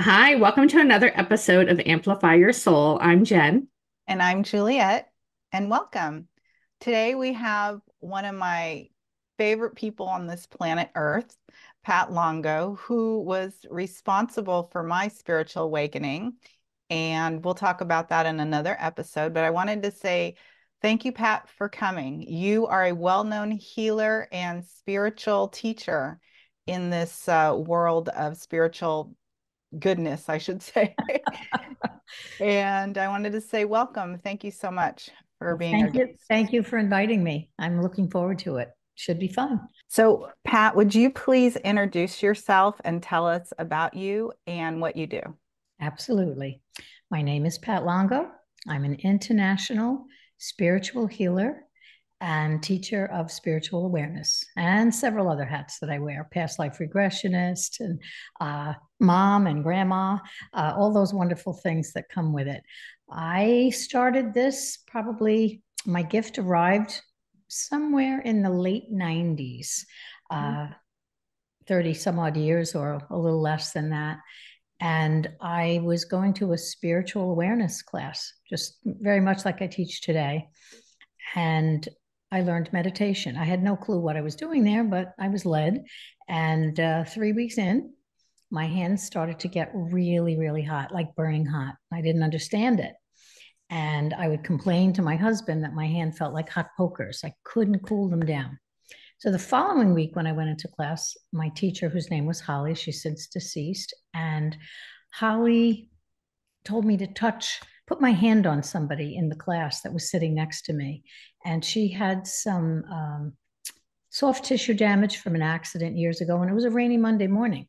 Hi, welcome to another episode of Amplify Your Soul. I'm Jen. And I'm Juliet, and welcome. Today we have one of my favorite people on this planet Earth, Pat Longo, who was responsible for my spiritual awakening. And we'll talk about that in another episode. But I wanted to say thank you, Pat, for coming. You are a well known healer and spiritual teacher in this uh, world of spiritual goodness, I should say. and I wanted to say welcome. Thank you so much for being Thank you. Thank you for inviting me. I'm looking forward to it. Should be fun. So, Pat, would you please introduce yourself and tell us about you and what you do? Absolutely. My name is Pat Longo. I'm an international spiritual healer and teacher of spiritual awareness and several other hats that I wear past life regressionist and uh, mom and grandma, uh, all those wonderful things that come with it. I started this probably, my gift arrived somewhere in the late 90s, mm-hmm. uh, 30 some odd years or a little less than that. And I was going to a spiritual awareness class, just very much like I teach today. And I learned meditation. I had no clue what I was doing there, but I was led. And uh, three weeks in, my hands started to get really, really hot, like burning hot. I didn't understand it. And I would complain to my husband that my hand felt like hot pokers. I couldn't cool them down. So the following week, when I went into class, my teacher, whose name was Holly, she's since deceased, and Holly told me to touch put my hand on somebody in the class that was sitting next to me, and she had some um, soft tissue damage from an accident years ago, and it was a rainy Monday morning.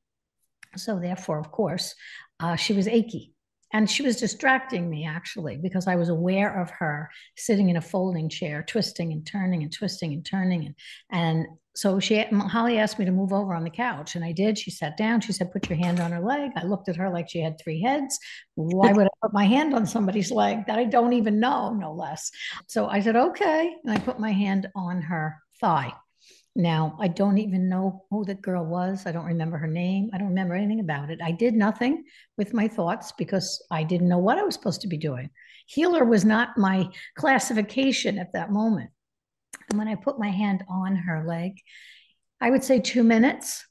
So, therefore, of course, uh, she was achy. And she was distracting me actually because I was aware of her sitting in a folding chair, twisting and turning and twisting and turning. And, and so she Holly asked me to move over on the couch, and I did. She sat down. She said, "Put your hand on her leg." I looked at her like she had three heads. Why would I put my hand on somebody's leg that I don't even know, no less? So I said, "Okay," and I put my hand on her thigh. Now I don't even know who the girl was. I don't remember her name. I don't remember anything about it. I did nothing with my thoughts because I didn't know what I was supposed to be doing. Healer was not my classification at that moment. And when I put my hand on her leg, I would say two minutes,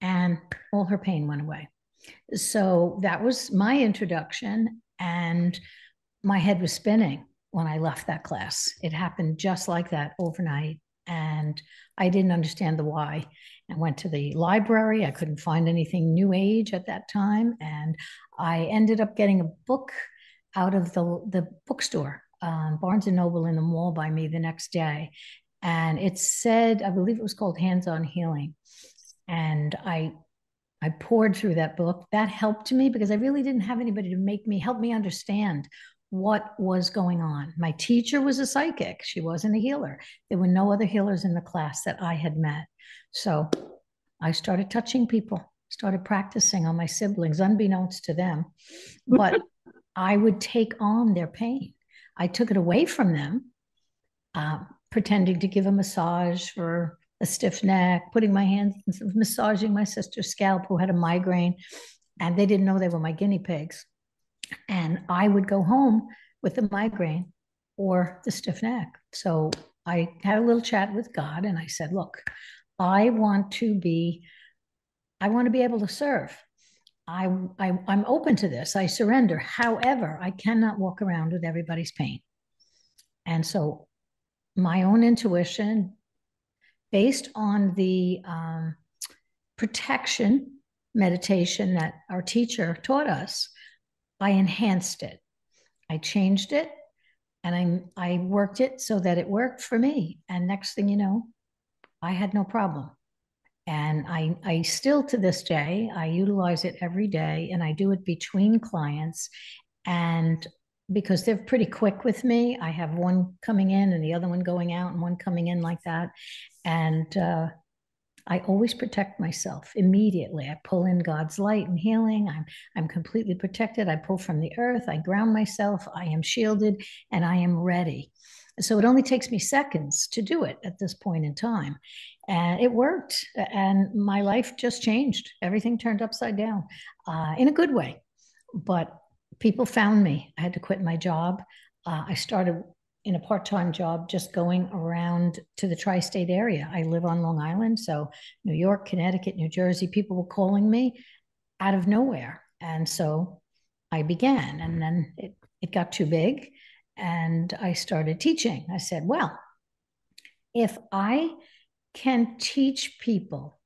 and all her pain went away. So that was my introduction. And my head was spinning when I left that class. It happened just like that overnight. And I didn't understand the why. I went to the library. I couldn't find anything new age at that time. And I ended up getting a book out of the, the bookstore um, Barnes and Noble in the mall by me the next day, and it said, I believe it was called Hands on Healing, and I I poured through that book. That helped me because I really didn't have anybody to make me help me understand what was going on. My teacher was a psychic. She wasn't a healer. There were no other healers in the class that I had met. So I started touching people, started practicing on my siblings, unbeknownst to them. But I would take on their pain. I took it away from them, uh, pretending to give a massage for a stiff neck, putting my hands, massaging my sister's scalp who had a migraine, and they didn't know they were my guinea pigs. And I would go home with the migraine or the stiff neck. So I had a little chat with God and I said, Look, I want to be, I want to be able to serve. I, I I'm open to this. I surrender. However, I cannot walk around with everybody's pain. And so my own intuition, based on the um, protection meditation that our teacher taught us, I enhanced it. I changed it and I, I worked it so that it worked for me. And next thing you know, I had no problem and I, I still to this day i utilize it every day and i do it between clients and because they're pretty quick with me i have one coming in and the other one going out and one coming in like that and uh, i always protect myself immediately i pull in god's light and healing i'm i'm completely protected i pull from the earth i ground myself i am shielded and i am ready So it only takes me seconds to do it at this point in time. And it worked. And my life just changed. Everything turned upside down uh, in a good way. But people found me. I had to quit my job. Uh, I started in a part-time job just going around to the tri-state area. I live on long island so new york connecticut new jersey people were calling me out of nowhere. And so i began and then it, it got too big and i started teaching. I said well if i can teach people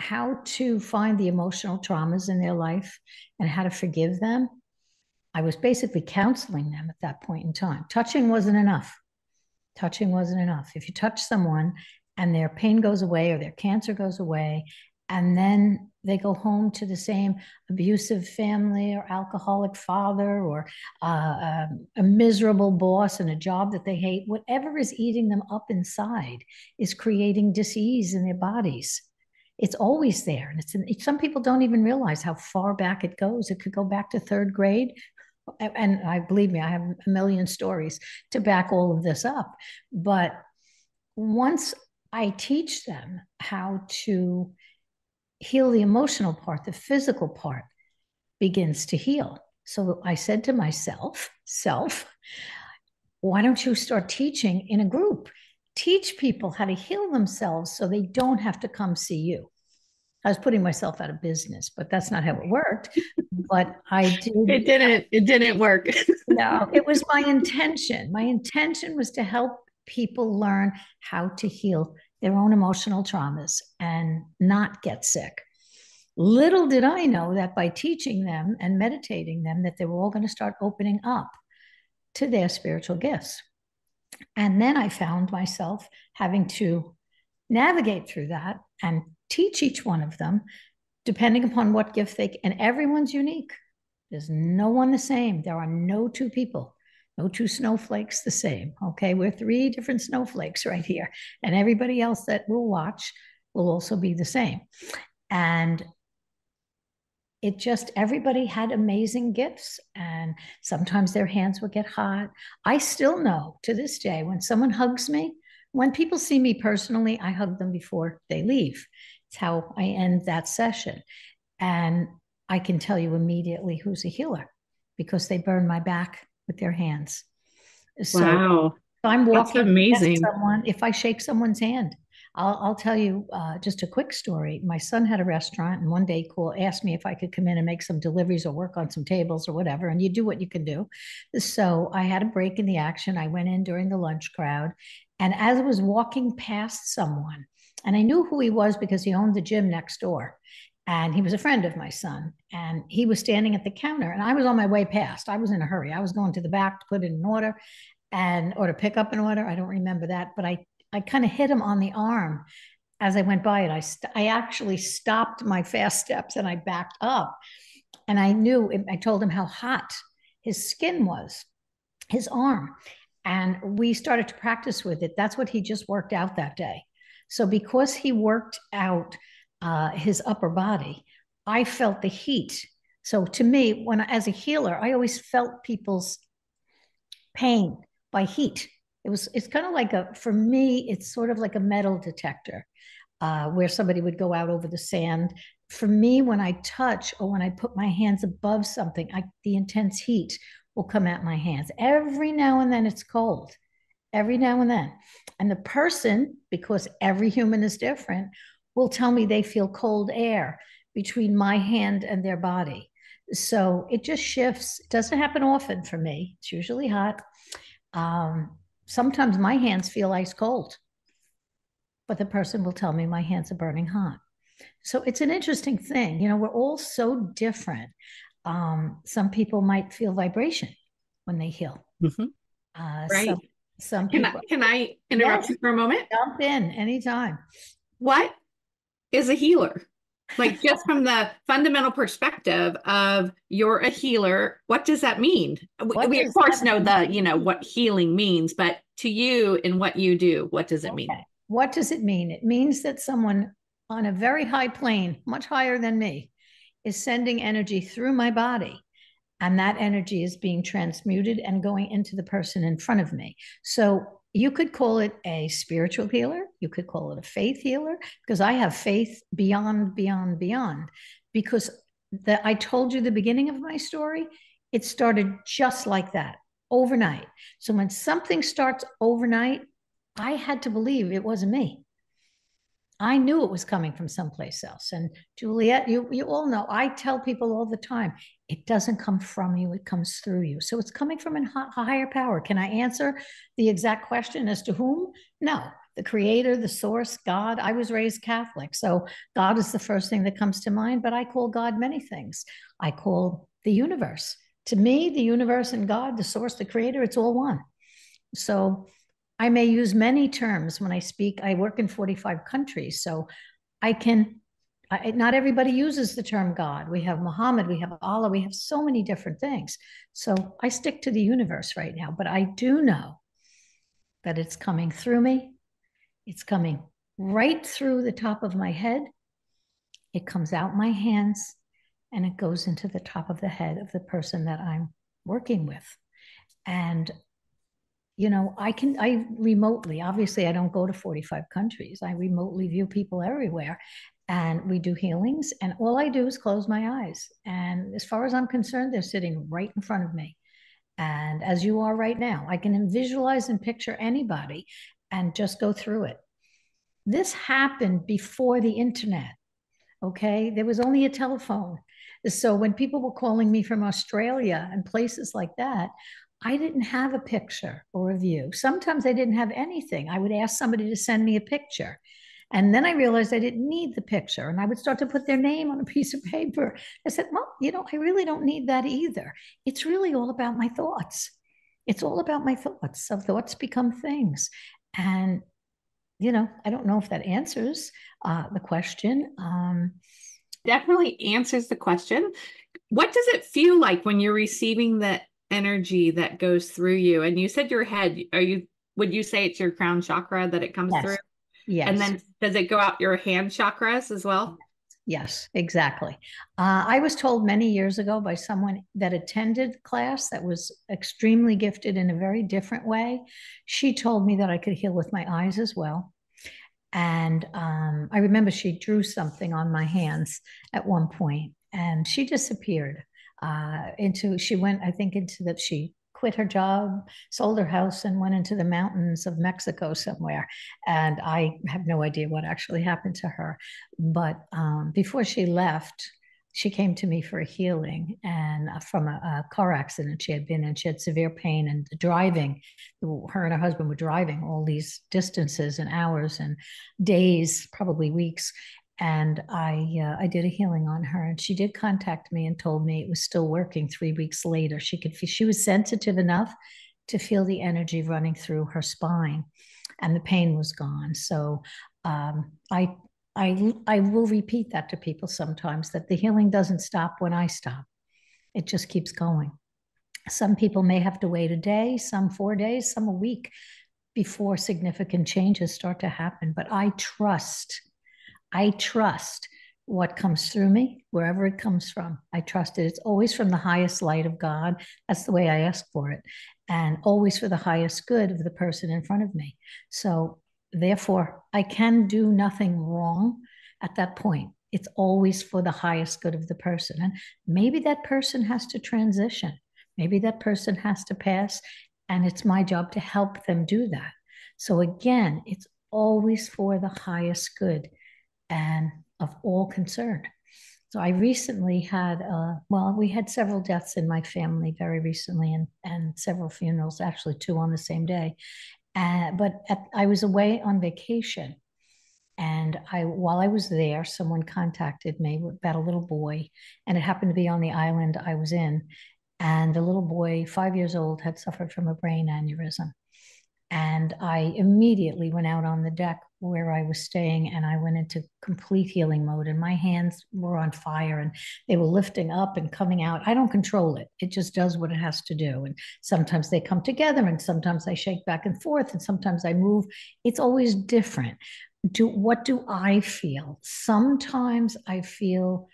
how to find the emotional traumas in their life and how to forgive them I was basically counseling them at that point in time. Touching wasn't enough. Touching wasn't enough. If you touch someone and their pain goes away or their cancer goes away, and then they go home to the same abusive family or alcoholic father or uh, a, um, a miserable boss and a job that they hate, whatever is eating them up inside is creating disease in their bodies it's always there and it's some people don't even realize how far back it goes it could go back to third grade and I believe me, I have a million stories to back all of this up. But once I teach them how to heal the emotional part, the physical part begins to heal. So I said to myself, self, why don't you start teaching in a group? Teach people how to heal themselves so they don't have to come see you. I was putting myself out of business, but that's not how it worked. But I did. It didn't. It didn't work. no, it was my intention. My intention was to help people learn how to heal their own emotional traumas and not get sick. Little did I know that by teaching them and meditating them, that they were all going to start opening up to their spiritual gifts. And then I found myself having to navigate through that and teach each one of them depending upon what gift they and everyone's unique. There's no one the same. There are no two people. No two snowflakes the same okay? We're three different snowflakes right here and everybody else that will watch will also be the same. And it just everybody had amazing gifts and sometimes their hands would get hot. I still know to this day when someone hugs me when people see me personally i hug them before they leave it's how I end that session. And I can tell you immediately who's a healer because they burn my back with their hands. So wow. I'm walking That's amazing. someone, if I shake someone's hand, I'll, I'll tell you uh, just a quick story. My son had a restaurant, and one day, cool asked me if I could come in and make some deliveries or work on some tables or whatever. And you do what you can do. So I had a break in the action. I went in during the lunch crowd, and as I was walking past someone, and I knew who he was because he owned the gym next door. And he was a friend of my son. And he was standing at the counter. And I was on my way past. I was in a hurry. I was going to the back to put in an order and or to pick up an order. I don't remember that. But I, I kind of hit him on the arm as I went by it. I, st- I actually stopped my fast steps and I backed up. And I knew, I told him how hot his skin was, his arm. And we started to practice with it. That's what he just worked out that day. So because he worked out uh, his upper body, I felt the heat. So to me, when as a healer, I always felt people's pain by heat. It was it's kind of like a for me, it's sort of like a metal detector, uh, where somebody would go out over the sand. For me, when I touch or when I put my hands above something, I, the intense heat will come at my hands. Every now and then it's cold every now and then. And the person, because every human is different, will tell me they feel cold air between my hand and their body. So it just shifts. It doesn't happen often for me. It's usually hot. Um, sometimes my hands feel ice cold, but the person will tell me my hands are burning hot. So it's an interesting thing. You know, we're all so different. Um, some people might feel vibration when they heal. Mm-hmm. Uh, right. Some, some can people. I, can I interrupt yes. you for a moment? Jump in anytime. What is a healer? Like just from the fundamental perspective of you're a healer, what does that mean? What we of course know mean? the, you know, what healing means, but to you and what you do, what does it okay. mean? What does it mean? It means that someone on a very high plane, much higher than me, is sending energy through my body and that energy is being transmuted and going into the person in front of me. So you could call it a spiritual healer, you could call it a faith healer, because I have faith beyond, beyond, beyond. Because that I told you the beginning of my story, it started just like that overnight. So when something starts overnight, I had to believe it wasn't me. I knew it was coming from someplace else. And Juliet, you, you all know, I tell people all the time, it doesn't come from you, it comes through you. So it's coming from a higher power. Can I answer the exact question as to whom? No, the creator, the source, God. I was raised Catholic. So God is the first thing that comes to mind, but I call God many things. I call the universe. To me, the universe and God, the source, the creator, it's all one. So I may use many terms when I speak. I work in 45 countries, so I can. I, not everybody uses the term God. We have Muhammad, we have Allah, we have so many different things. So I stick to the universe right now, but I do know that it's coming through me. It's coming right through the top of my head. It comes out my hands and it goes into the top of the head of the person that I'm working with. And you know, I can, I remotely, obviously, I don't go to 45 countries. I remotely view people everywhere and we do healings. And all I do is close my eyes. And as far as I'm concerned, they're sitting right in front of me. And as you are right now, I can visualize and picture anybody and just go through it. This happened before the internet. Okay. There was only a telephone. So when people were calling me from Australia and places like that, I didn't have a picture or a view. Sometimes I didn't have anything. I would ask somebody to send me a picture. And then I realized I didn't need the picture. And I would start to put their name on a piece of paper. I said, well, you know, I really don't need that either. It's really all about my thoughts. It's all about my thoughts. So thoughts become things. And, you know, I don't know if that answers uh, the question. Um, Definitely answers the question. What does it feel like when you're receiving that energy that goes through you. And you said your head, are you, would you say it's your crown chakra that it comes yes. through? Yes. And then does it go out your hand chakras as well? Yes, exactly. Uh, I was told many years ago by someone that attended class that was extremely gifted in a very different way. She told me that I could heal with my eyes as well. And um, I remember she drew something on my hands at one point and she disappeared uh, into she went i think into that she quit her job sold her house and went into the mountains of mexico somewhere. And i have no idea what actually happened to her. But um, before she left she came to me for a healing and uh, from a, a, car accident she had been in. She had severe pain and driving her and her husband were driving all these distances and hours and days probably weeks and I uh, I did a healing on her, and she did contact me and told me it was still working. Three weeks later, she could feel, she was sensitive enough to feel the energy running through her spine, and the pain was gone. So um, I I I will repeat that to people sometimes that the healing doesn't stop when I stop; it just keeps going. Some people may have to wait a day, some four days, some a week before significant changes start to happen. But I trust I trust what comes through me, wherever it comes from. I trust it. It's always from the highest light of God. That's the way I ask for it. And always for the highest good of the person in front of me. So, therefore, I can do nothing wrong at that point. It's always for the highest good of the person. And maybe that person has to transition. Maybe that person has to pass. And it's my job to help them do that. So, again, it's always for the highest good and of all concerned. So I recently had, uh, well, we had several deaths in my family very recently, and and several funerals, actually two on the same day. Uh, but at, I was away on vacation, and I while I was there, someone contacted me about a little boy, and it happened to be on the island I was in, and the little boy, five years old, had suffered from a brain aneurysm. And I immediately went out on the deck where I was staying and I went into complete healing mode and my hands were on fire and they were lifting up and coming out. I don't control it. It just does what it has to do. And sometimes they come together and sometimes I shake back and forth and sometimes I move. It's always different. Do what do I feel? Sometimes I feel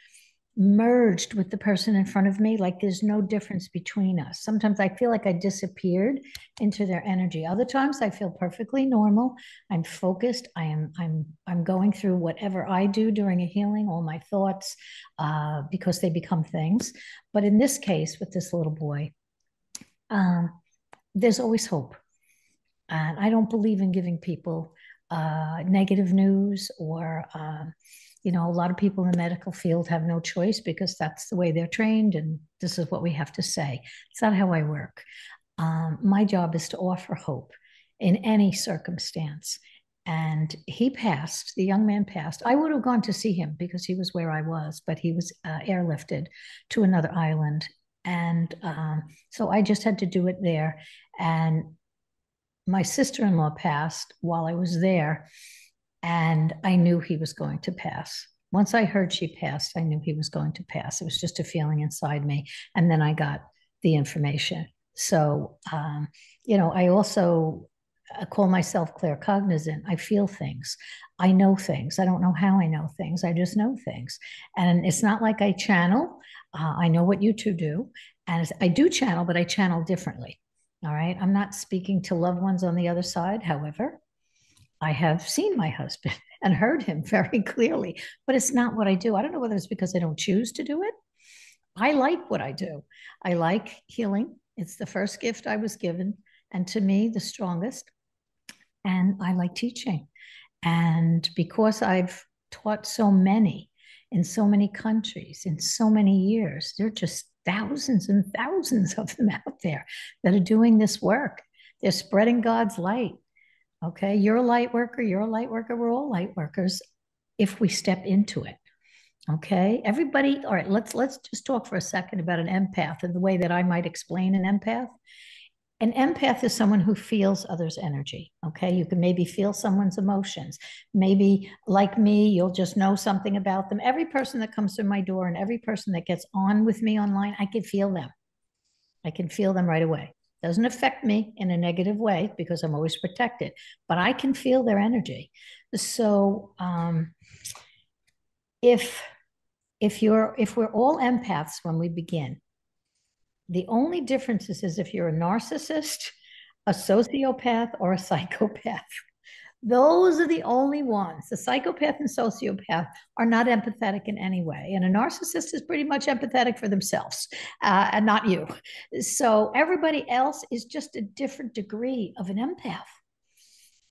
merged with the person in front of me like there's no difference between us. Sometimes i feel like i disappeared into their energy. Other times i feel perfectly normal. I'm focused. I am i'm i'm going through whatever i do during a healing all my thoughts uh, because they become things. But in this case with this little boy um, there's always hope. And i don't believe in giving people uh, negative news or um, you know, a lot of people in the medical field have no choice because that's the way they're trained and this is what we have to say. It's not how I work. Um, my job is to offer hope in any circumstance. And he passed, the young man passed. I would have gone to see him because he was where I was, but he was uh, airlifted to another island. And um, so I just had to do it there. And my sister in law passed while I was there and I knew he was going to pass. Once I heard she passed, I knew he was going to pass. It was just a feeling inside me. And then I got the information. So, um, you know, I also I call myself claircognizant. I feel things. I know things. I don't know how I know things. I just know things. And it's not like I channel. Uh, I know what you two do. And I do channel, but I channel differently. All right. I'm not speaking to loved ones on the other side. However, I have seen my husband and heard him very clearly, but it's not what I do. I don't know whether it's because I don't choose to do it. I like what I do. I like healing. It's the first gift I was given, and to me, the strongest. And I like teaching. And because I've taught so many in so many countries in so many years, there are just thousands and thousands of them out there that are doing this work. They're spreading God's light. Okay, you're a light worker, you're a light worker, we're all light workers if we step into it. Okay, everybody, all right, let's let's just talk for a second about an empath and the way that I might explain an empath. An empath is someone who feels others' energy. Okay, you can maybe feel someone's emotions. Maybe, like me, you'll just know something about them. Every person that comes through my door and every person that gets on with me online, I can feel them. I can feel them right away. Doesn't affect me in a negative way because I'm always protected, but I can feel their energy. So um, if if you're if we're all empaths when we begin, the only difference is, is if you're a narcissist, a sociopath, or a psychopath. Those are the only ones. The psychopath and sociopath are not empathetic in any way. And a narcissist is pretty much empathetic for themselves uh, and not you. So everybody else is just a different degree of an empath.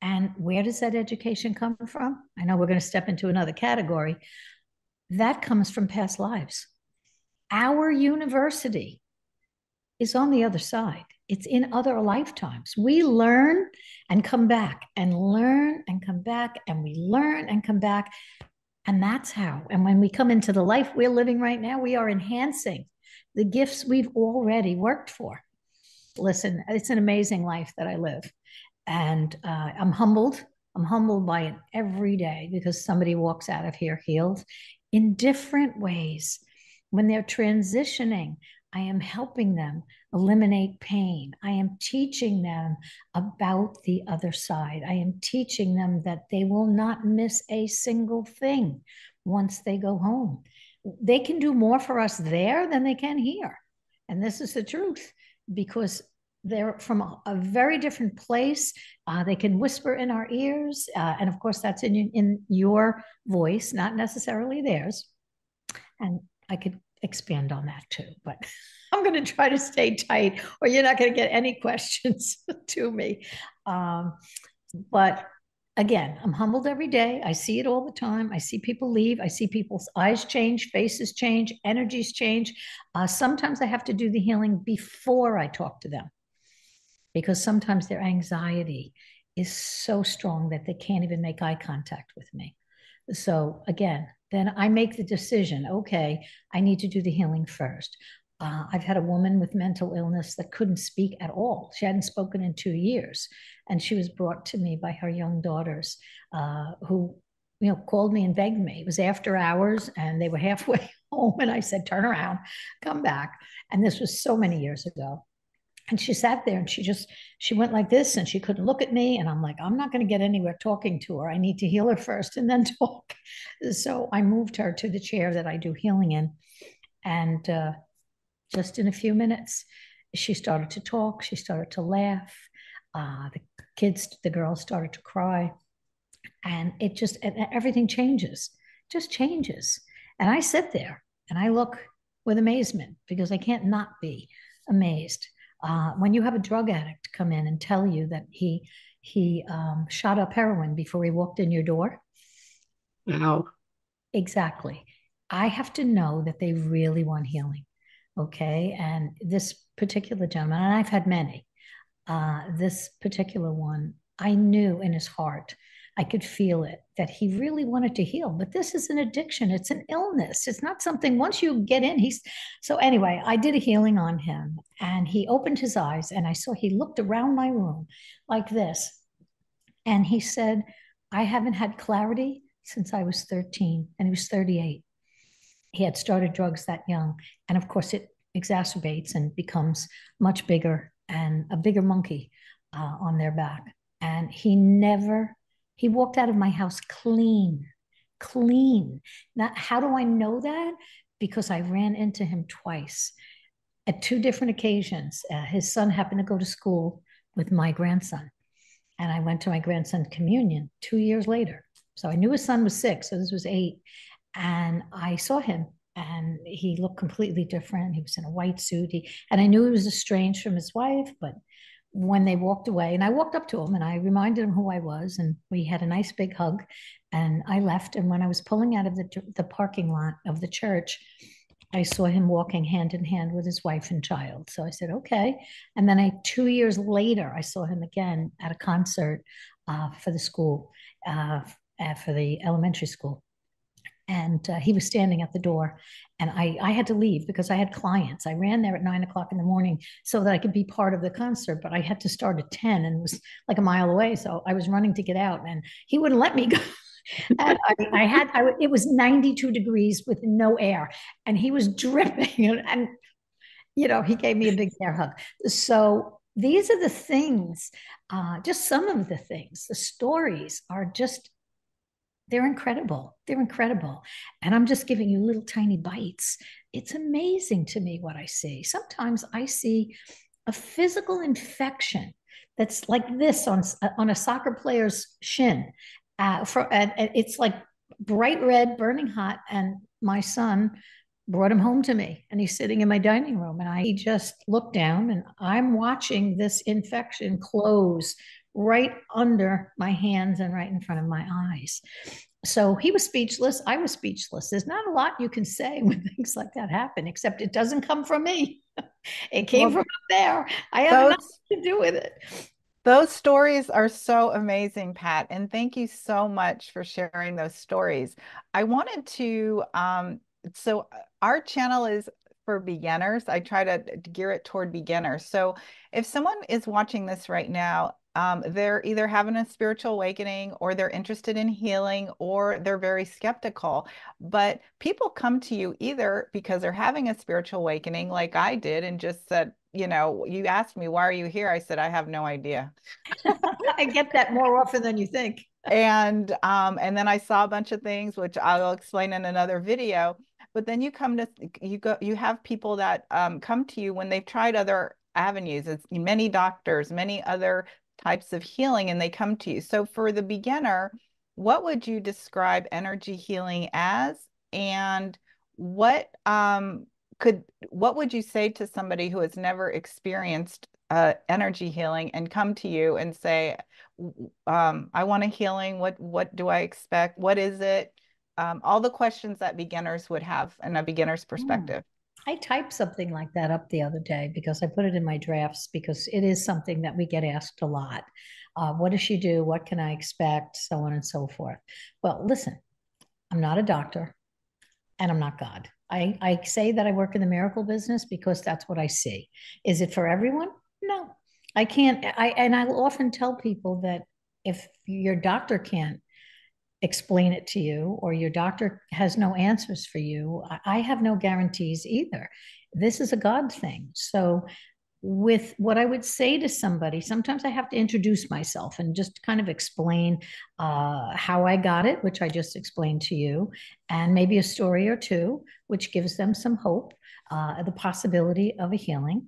And where does that education come from? I know we're going to step into another category. That comes from past lives. Our university is on the other side. It's in other lifetimes. We learn and come back and learn and come back and we learn and come back. And that's how. And when we come into the life we're living right now, we are enhancing the gifts we've already worked for. Listen, it's an amazing life that I live. And uh, I'm humbled. I'm humbled by it every day because somebody walks out of here healed in different ways. When they're transitioning I am helping them eliminate pain. I am teaching them about the other side. I am teaching them that they will not miss a single thing once they go home. They can do more for us there than they can here. And this is the truth because they're from a, a very different place. Uh, they can whisper in our ears. Uh, and of course, that's in, in your voice, not necessarily theirs. And I could expand on that too, but I'm going to try to stay tight or you're not going to get any questions to me. Um, but again, I'm humbled every day. I see it all the time. I see people leave. I see people's eyes change, faces change, energies change. Uh, sometimes I have to do the healing before I talk to them because sometimes their anxiety is so strong that they can't even make eye contact with me. So again, then I make the decision okay, I need to do the healing first. Uh, I've had a woman with mental illness that couldn't speak at all. She hadn't spoken in two years. And she was brought to me by her young daughters uh, who, you know, called me and begged me. It was after hours and they were halfway home. And I said, turn around, come back. And this was so many years ago. And she sat there and she just she went like this and she couldn't look at me. And i'm like i'm not going to get anywhere talking to her. I need to heal her first and then talk. So i moved her to the chair that i do healing in. And uh, just in a few minutes she started to talk. She started to laugh. Uh, the kids the girls started to cry. And it just and everything changes just changes. And i sit there and i look with amazement because i can't not be amazed uh, when you have a drug addict come in and tell you that he he um, shot up heroin before he walked in your door. Wow. Exactly. I have to know that they really want healing. Okay. And this particular gentleman, and I've had many, uh, this particular one, I knew in his heart I could feel it that he really wanted to heal. But this is an addiction, it's an illness. It's not something once you get in, he's so anyway, I did a healing on him and he opened his eyes and I saw he looked around my room like this. And he said, I haven't had clarity since I was 13 and he was 38. He had started drugs that young. And of course, it exacerbates and becomes much bigger and a bigger monkey uh, on their back. And he never he walked out of my house clean, clean. Now, how do I know that? Because I ran into him twice at two different occasions. Uh, his son happened to go to school with my grandson. And I went to my grandson's communion two years later. So I knew his son was six, so this was eight. And I saw him and he looked completely different. He was in a white suit. He, and I knew he was estranged from his wife, but when they walked away and i walked up to him and i reminded him who i was and we had a nice big hug and i left and when i was pulling out of the, the parking lot of the church i saw him walking hand in hand with his wife and child. So i said okay. And then i two years later i saw him again at a concert uh, for the school uh, for the elementary school and uh, he was standing at the door and I, I had to leave because i had clients. I ran there at nine o'clock in the morning so that i could be part of the concert but i had to start at 10 and was like a mile away so i was running to get out and he wouldn't let me go. I, I had I, it was 92 degrees with no air and he was dripping and, and you know he gave me a big air hug. So these are the things uh, just some of the things. The stories are just they're incredible. They're incredible. And I'm just giving you little tiny bites. It's amazing to me what I see. Sometimes I see a physical infection that's like this on, on a soccer player's shin. Uh, for, and, and it's like bright red, burning hot. And my son brought him home to me and he's sitting in my dining room and I just looked down and I'm watching this infection close right under my hands and right in front of my eyes. So he was speechless. I was speechless. There's not a lot you can say when things like that happen, except it doesn't come from me. it came well, from up there. I have nothing to do with it. Those stories are so amazing, Pat. And thank you so much for sharing those stories. I wanted to, um, so our channel is for beginners. I try to gear it toward beginners. So if someone is watching this right now um, they're either having a spiritual awakening or they're interested in healing or they're very skeptical. But people come to you either because they're having a spiritual awakening, like I did, and just said, you know, you asked me, why are you here? I said, I have no idea. I get that more often than you think. and um, and then I saw a bunch of things, which I'll explain in another video. But then you come to you go you have people that um, come to you when they've tried other avenues. It's many doctors, many other types of healing and they come to you. So for the beginner, what would you describe energy healing as? And what um, could what would you say to somebody who has never experienced uh, energy healing and come to you and say, um, "I want a healing. What what do I expect? What is it?" Um, all the questions that beginners would have in a beginner's hmm. perspective. I typed something like that up the other day because I put it in my drafts because it is something that we get asked a lot. Uh, what does she do? What can I expect? So on and so forth. Well, listen, I'm not a doctor and I'm not God. I, I say that I work in the miracle business because that's what I see. Is it for everyone? No, I can't. I and I will often tell people that if your doctor can't explain it to you or your doctor has no answers for you i have no guarantees either this is a god thing so with what I would say to somebody, sometimes I have to introduce myself and just kind of explain uh, how I got it, which I just explained to you, and maybe a story or two, which gives them some hope, uh, the possibility of a healing.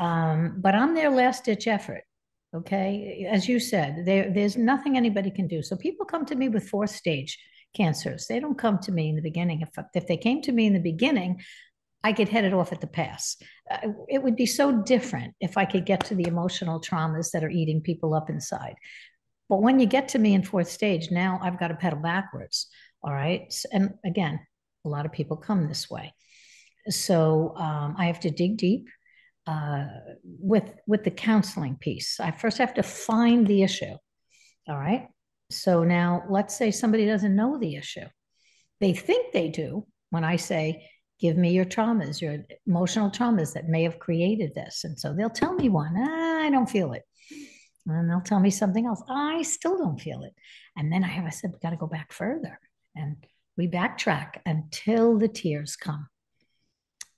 Um, but I'm their last ditch effort. Okay. As you said, there, there's nothing anybody can do. So people come to me with fourth stage cancers. They don't come to me in the beginning. If, if they came to me in the beginning, I could head it off at the pass. Uh, it would be so different if I could get to the emotional traumas that are eating people up inside. But when you get to me in fourth stage, now I've got to pedal backwards. All right. And again, a lot of people come this way. So um, I have to dig deep uh, with with the counseling piece. I first have to find the issue. All right. So now let's say somebody doesn't know the issue. They think they do when I say, give me your traumas, your emotional traumas that may have created this. And so they'll tell me one, ah, I don't feel it. And they'll tell me something else. I still don't feel it. And then I have, I said, we got to go back further. And we backtrack until the tears come.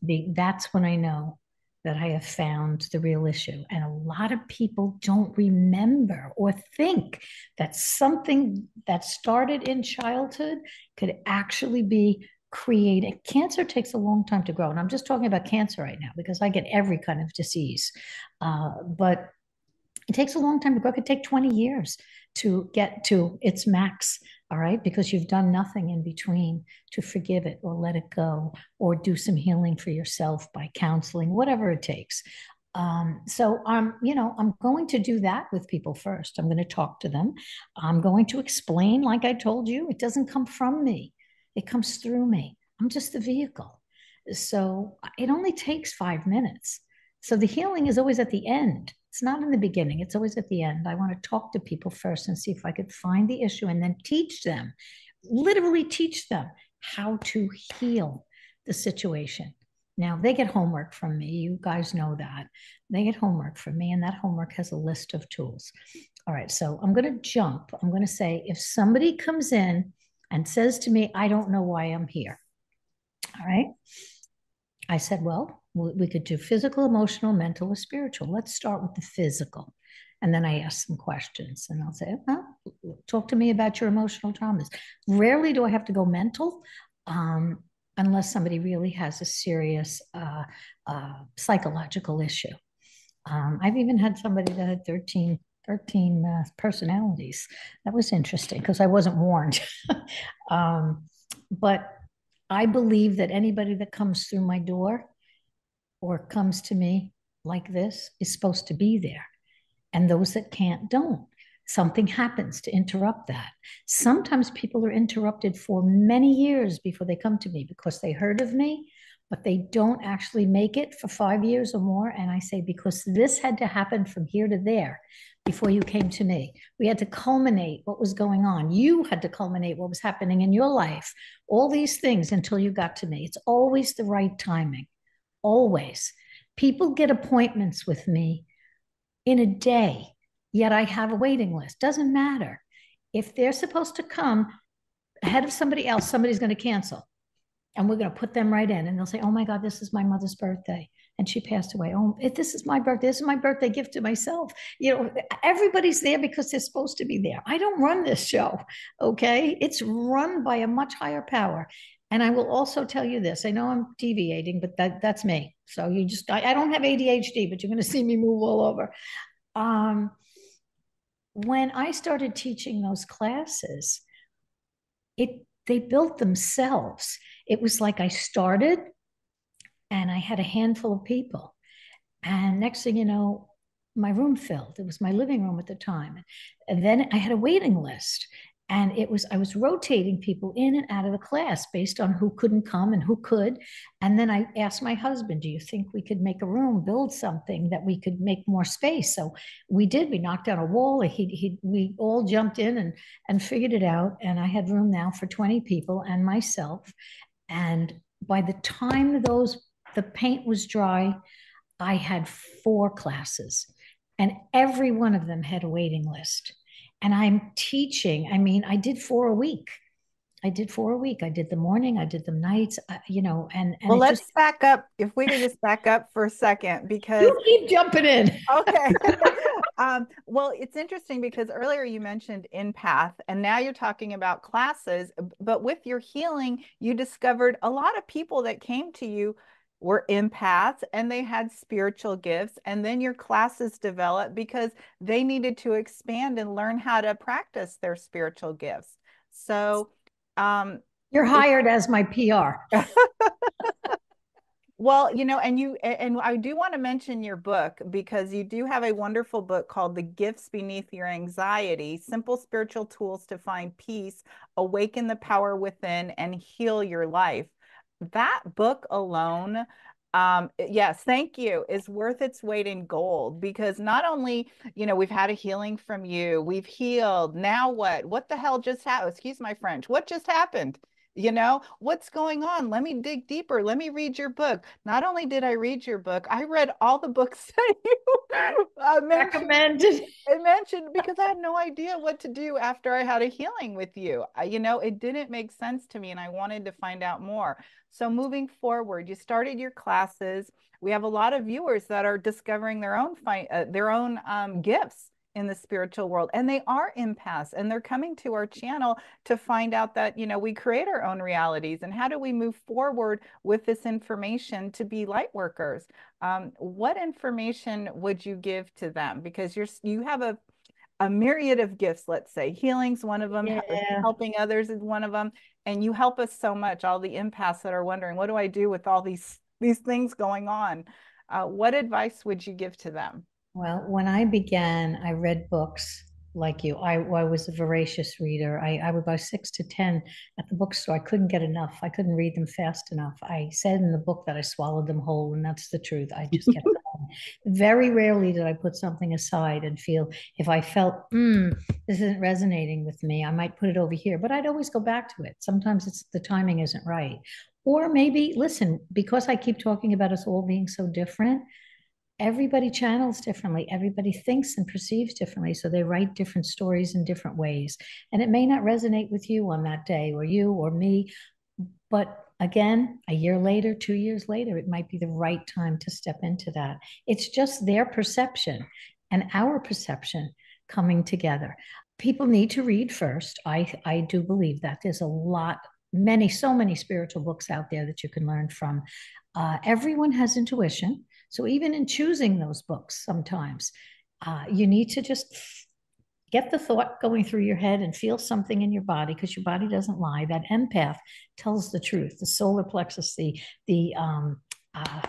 The, that's when I know that I have found the real issue. And a lot of people don't remember or think that something that started in childhood could actually be creating cancer takes a long time to grow and i'm just talking about cancer right now because i get every kind of disease. Uh, but it takes a long time to grow. It could take 20 years to get to its max all right because you've done nothing in between to forgive it or let it go or do some healing for yourself by counseling whatever it takes um, so I'm, you know, I'm going to do that with people first. I'm going to talk to them. I'm going to explain, like I told you, it doesn't come from me. It comes through me. I'm just the vehicle. So it only takes five minutes. So the healing is always at the end. It's not in the beginning, it's always at the end. I want to talk to people first and see if I could find the issue and then teach them, literally teach them how to heal the situation. Now, they get homework from me. You guys know that. They get homework from me, and that homework has a list of tools. All right, so I'm going to jump. I'm going to say if somebody comes in and says to me, I don't know why I'm here. All right. I said, well, we could do physical, emotional, mental, or spiritual. Let's start with the physical. And then I ask some questions and I'll say, well, talk to me about your emotional traumas. Rarely do I have to go mental um, unless somebody really has a serious uh, uh, psychological issue. Um, I've even had somebody that had 13 13 uh, personalities. That was interesting because I wasn't warned. um, but I believe that anybody that comes through my door or comes to me like this is supposed to be there. And those that can't don't. Something happens to interrupt that. Sometimes people are interrupted for many years before they come to me because they heard of me but they don't actually make it for five years or more. And I say, because this had to happen from here to there before you came to me. We had to culminate what was going on. You had to culminate what was happening in your life, all these things until you got to me. It's always the right timing, always. People get appointments with me in a day, yet I have a waiting list. Doesn't matter. If they're supposed to come ahead of somebody else, somebody's going to cancel and we're going to put them right in and they'll say oh my god this is my mother's birthday and she passed away oh this is my birthday this is my birthday gift to myself you know everybody's there because they're supposed to be there i don't run this show okay it's run by a much higher power and i will also tell you this i know i'm deviating but that that's me so you just i, I don't have adhd but you're going to see me move all over um, when i started teaching those classes it they built themselves it was like I started and I had a handful of people. And next thing you know, my room filled. It was my living room at the time. And then I had a waiting list and it was i was rotating people in and out of the class based on who couldn't come and who could. And then i asked my husband do you think we could make a room build something that we could make more space? So we did. We knocked down a wall. He, he we all jumped in and and figured it out. And i had room now for 20 people and myself. And by the time those the paint was dry i had four classes. And every one of them had a waiting list and I'm teaching. I mean, I did four a week. I did four a week. I did the morning, I did the nights, uh, you know, and, and well, let's just... back up. If we could just back up for a second, because you keep jumping in. Okay. um, well, it's interesting because earlier you mentioned empath, and now you're talking about classes. But with your healing, you discovered a lot of people that came to you were empaths and they had spiritual gifts. And then your classes developed because they needed to expand and learn how to practice their spiritual gifts. So, um, you're hired as my PR. well, you know, and you and I do want to mention your book because you do have a wonderful book called The Gifts Beneath Your Anxiety: Simple Spiritual Tools to Find Peace, Awaken the Power Within and Heal Your Life that book alone um, yes, thank you, is worth its weight in gold because not only, you know, we've had a healing from you, we've healed. Now what? What the hell just happened? Excuse my French. What just happened? You know what's going on? Let me dig deeper. Let me read your book. Not only did i read your book i read all the books that you uh, recommended. i mentioned because i had no idea what to do after i had a healing with you. I, you know it didn't make sense to me and i wanted to find out more. So moving forward you started your classes. We have a lot of viewers that are discovering their own fi- uh, their own um, gifts in the spiritual world and they are empaths and they're coming to our channel to find out that you know we create our own realities and how do we move forward with this information to be light workers? Um, what information would you give to them? Because you're you have a a myriad of gifts let's say. Healing's one of them yeah. helping others is one of them and you help us so much all the empaths that are wondering what do i do with all these these things going on? Uh, what advice would you give to them well, when I began, I read books like you. I, I was a voracious reader. I, I would buy six to 10 at the bookstore. I couldn't get enough. I couldn't read them fast enough. I said in the book that I swallowed them whole, and that's the truth. I just kept them. Very rarely did I put something aside and feel if I felt, hmm, this isn't resonating with me, I might put it over here. But I'd always go back to it. Sometimes it's the timing isn't right. Or maybe, listen, because I keep talking about us all being so different, everybody channels differently. Everybody thinks and perceives differently so they write different stories in different ways. And it may not resonate with you on that day or you or me but again a year later two years later it might be the right time to step into that. It's just their perception and our perception coming together. People need to read first. I i do believe that. There's a lot many so many spiritual books out there that you can learn from. Uh, everyone has intuition so even in choosing those books, sometimes uh, you need to just get the thought going through your head and feel something in your body because your body doesn't lie. That empath tells the truth. The solar plexus, the the um, uh,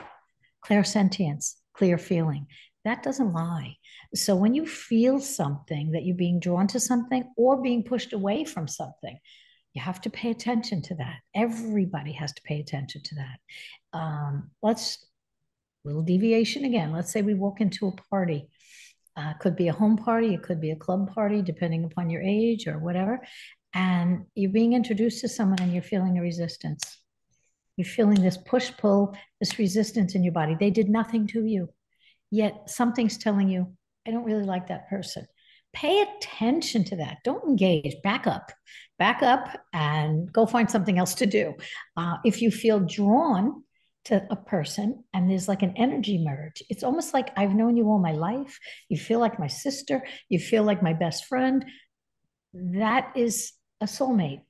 clairsentience, clear feeling, that doesn't lie. So when you feel something that you're being drawn to something or being pushed away from something, you have to pay attention to that. Everybody has to pay attention to that. Um, let's little deviation again. Let's say we walk into a party. Uh, could be a home party, it could be a club party, depending upon your age or whatever. And you're being introduced to someone and you're feeling a resistance. You're feeling this push pull, this resistance in your body. They did nothing to you, yet something's telling you, I don't really like that person. Pay attention to that. Don't engage. Back up. Back up and go find something else to do. Uh, if you feel drawn to a person and there's like an energy merge. It's almost like I've known you all my life. You feel like my sister, you feel like my best friend. That is a soulmate.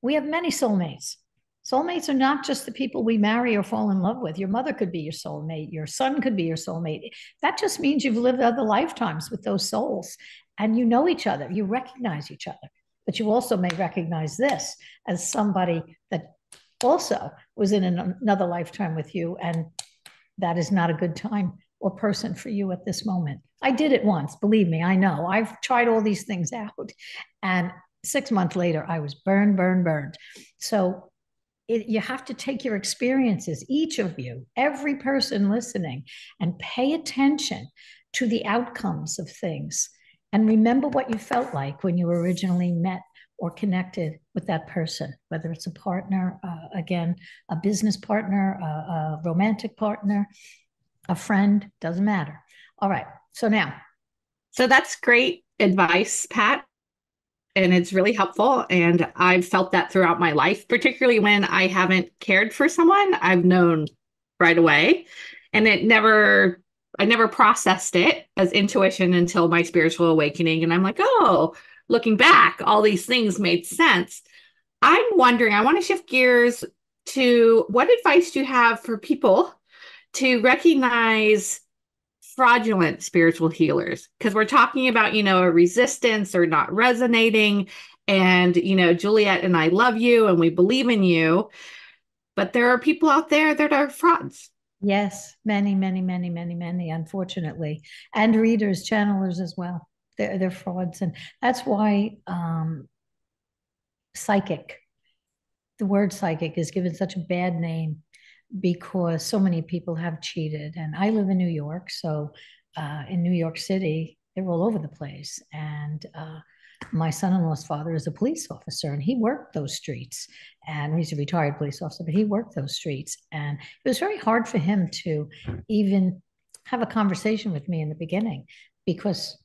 We have many soulmates. Soulmates are not just the people we marry or fall in love with. Your mother could be your soulmate, your son could be your soulmate. That just means you've lived other lifetimes with those souls and you know each other, you recognize each other. But you also may recognize this as somebody that also was in an, another lifetime with you, and that is not a good time or person for you at this moment. I did it once, believe me, I know. I've tried all these things out. And six months later, I was burned, burned, burned. So it, you have to take your experiences, each of you, every person listening, and pay attention to the outcomes of things. And remember what you felt like when you originally met or connected with that person, whether it's a partner, uh, again, a business partner, a, a romantic partner, a friend, doesn't matter. All right. So now. So that's great advice, Pat. and it's really helpful. And I've felt that throughout my life, particularly when I haven't cared for someone. I've known right away, and it never. I never processed it as intuition until my spiritual awakening. And I'm like, oh, looking back, all these things made sense. I'm wondering, I want to shift gears to what advice do you have for people to recognize fraudulent spiritual healers? Because we're talking about you know a resistance or not resonating. And you know juliet and i love you and we believe in you but there are people out there that are frauds. Yes many many many many many unfortunately. And readers channelers as well they're, they're frauds and that's why um psychic the word psychic is given such a bad name because so many people have cheated. And I live in New York, so uh, in New York City, they're all over the place. And uh, my son-in-law's father is a police officer, and he worked those streets. And he's a retired police officer, but he worked those streets. And it was very hard for him to even have a conversation with me in the beginning because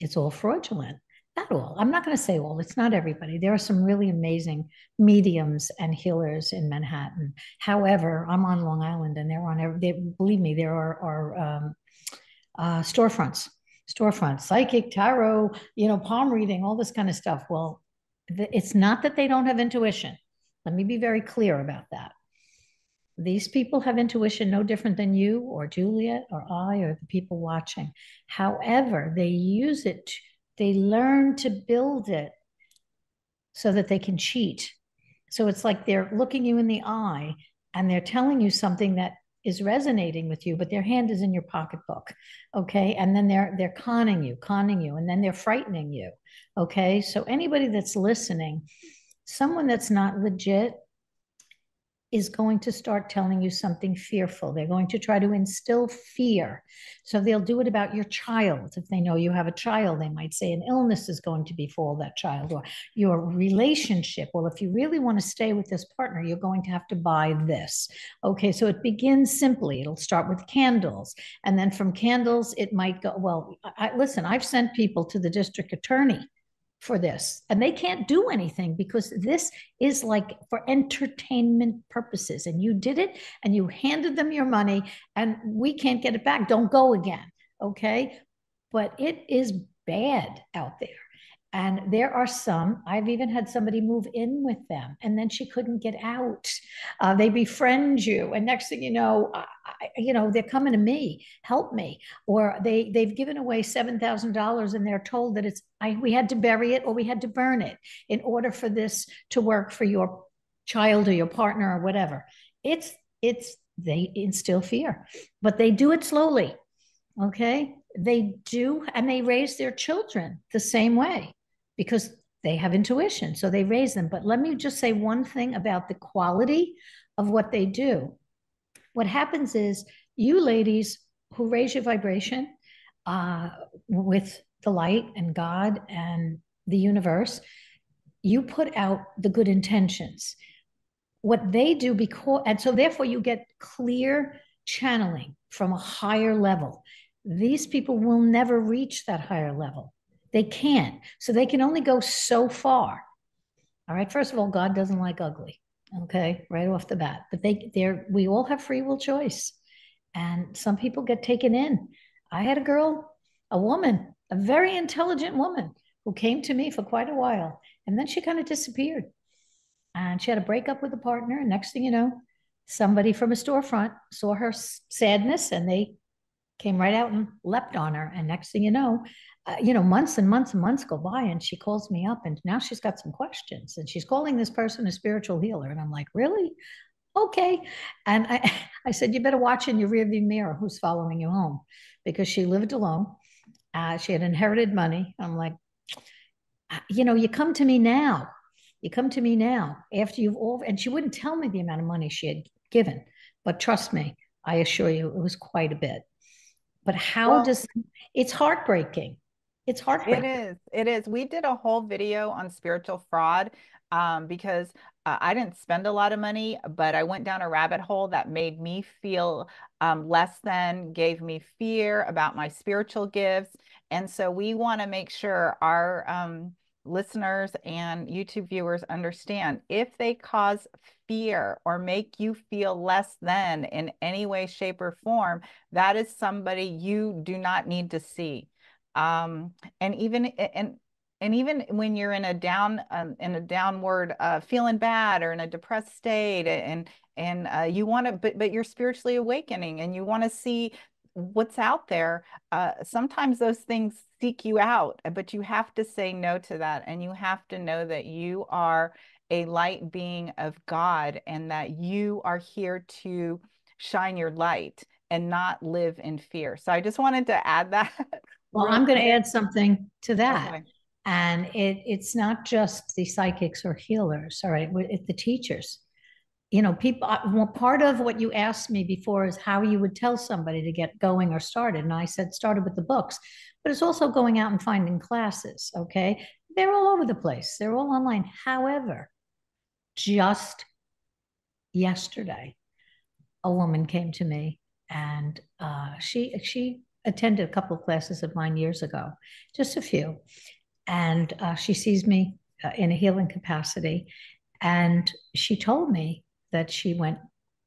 it's all fraudulent not all. I'm not going to say all. It's not everybody. There are some really amazing mediums and healers in Manhattan. However, I'm on Long Island, and they're on every. They, believe me, there are, are um, uh, storefronts, storefronts, psychic, tarot, you know, palm reading, all this kind of stuff. Well, it's not that they don't have intuition. Let me be very clear about that. These people have intuition no different than you or Juliet or I or the people watching. However, they use it they learn to build it so that they can cheat. So it's like they're looking you in the eye and they're telling you something that is resonating with you, but their hand is in your pocketbook. Okay. And then they're they're conning you, conning you, and then they're frightening you. Okay. So anybody that's listening, someone that's not legit is going to start telling you something fearful. They're going to try to instill fear. So they'll do it about your child. If they know you have a child, they might say an illness is going to befall that child or your relationship. Well, if you really want to stay with this partner, you're going to have to buy this. Okay, so it begins simply. It'll start with candles. And then from candles, it might go, well, I, listen, I've sent people to the district attorney for this. And they can't do anything because this is like for entertainment purposes. And you did it and you handed them your money and we can't get it back. Don't go again. Okay? But it is bad out there. And there are some, I've even had somebody move in with them and then she couldn't get out. Uh, they befriend you. And next thing you know, I, you know, they're coming to me, help me. Or they, they've given away $7,000 and they're told that it's, I, we had to bury it or we had to burn it in order for this to work for your child or your partner or whatever. It's, it's, they instill fear, but they do it slowly. Okay. They do, and they raise their children the same way because they have intuition. So they raise them. But let me just say one thing about the quality of what they do. What happens is you ladies who raise your vibration uh, with the light and God and the universe, you put out the good intentions. What they do, because, and so therefore you get clear channeling from a higher level. These people will never reach that higher level they can't. So they can only go so far. All right. First of all, God doesn't like ugly. Okay, right off the bat. But they they're we all have free will choice. And some people get taken in. I had a girl, a woman, a very intelligent woman who came to me for quite a while. And then she kind of disappeared. And she had a breakup with a partner. And next thing you know, somebody from a storefront saw her sadness and they came right out and leapt on her. And next thing you know, uh, you know, months and months and months go by, and she calls me up, and now she's got some questions, and she's calling this person a spiritual healer, and I'm like, really? Okay. And I, I said, you better watch in your rearview mirror who's following you home, because she lived alone. Uh, she had inherited money. I'm like, uh, you know, you come to me now. You come to me now after you've all, and she wouldn't tell me the amount of money she had given, but trust me, I assure you, it was quite a bit. But how well, does it's heartbreaking it's heartbreaking. It is. It is. We did a whole video on spiritual fraud um, because uh, I didn't spend a lot of money, but I went down a rabbit hole that made me feel um, less than, gave me fear about my spiritual gifts. And so we want to make sure our um, listeners and YouTube viewers understand if they cause fear or make you feel less than in any way, shape, or form, that is somebody you do not need to see. Um, and even and and even when you're in a down um, in a downward uh, feeling bad or in a depressed state and and uh, you want to but but you're spiritually awakening and you want to see what's out there uh, sometimes those things seek you out but you have to say no to that and you have to know that you are a light being of god and that you are here to shine your light and not live in fear so i just wanted to add that well i'm going to add something to that okay. and it, it's not just the psychics or healers all right it's the teachers you know, people, uh, well, part of what you asked me before is how you would tell somebody to get going or started. And I said, started with the books, but it's also going out and finding classes. Okay. They're all over the place, they're all online. However, just yesterday, a woman came to me and uh, she, she attended a couple of classes of mine years ago, just a few. And uh, she sees me uh, in a healing capacity. And she told me that she went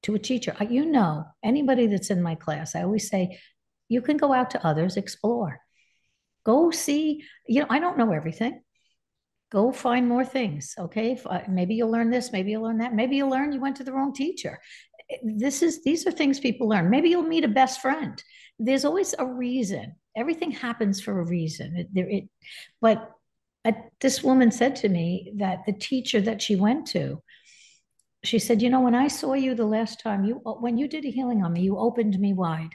to a teacher. You know, anybody that's in my class, I always say, you can go out to others, explore. Go see, you know, I don't know everything. Go find more things. Okay. Uh, maybe you'll learn this, maybe you'll learn that. Maybe you'll learn you went to the wrong teacher. This is these are things people learn. Maybe you'll meet a best friend. There's always a reason. Everything happens for a reason. It, it, but uh, this woman said to me that the teacher that she went to she said, You know, when I saw you the last time, you when you did a healing on me, you opened me wide.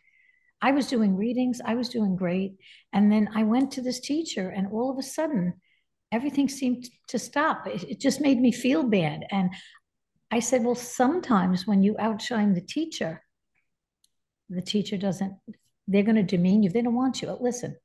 I was doing readings, I was doing great. And then I went to this teacher, and all of a sudden, everything seemed to stop. It, it just made me feel bad. And I said, Well, sometimes when you outshine the teacher, the teacher doesn't, they're going to demean you. They don't want you. Listen,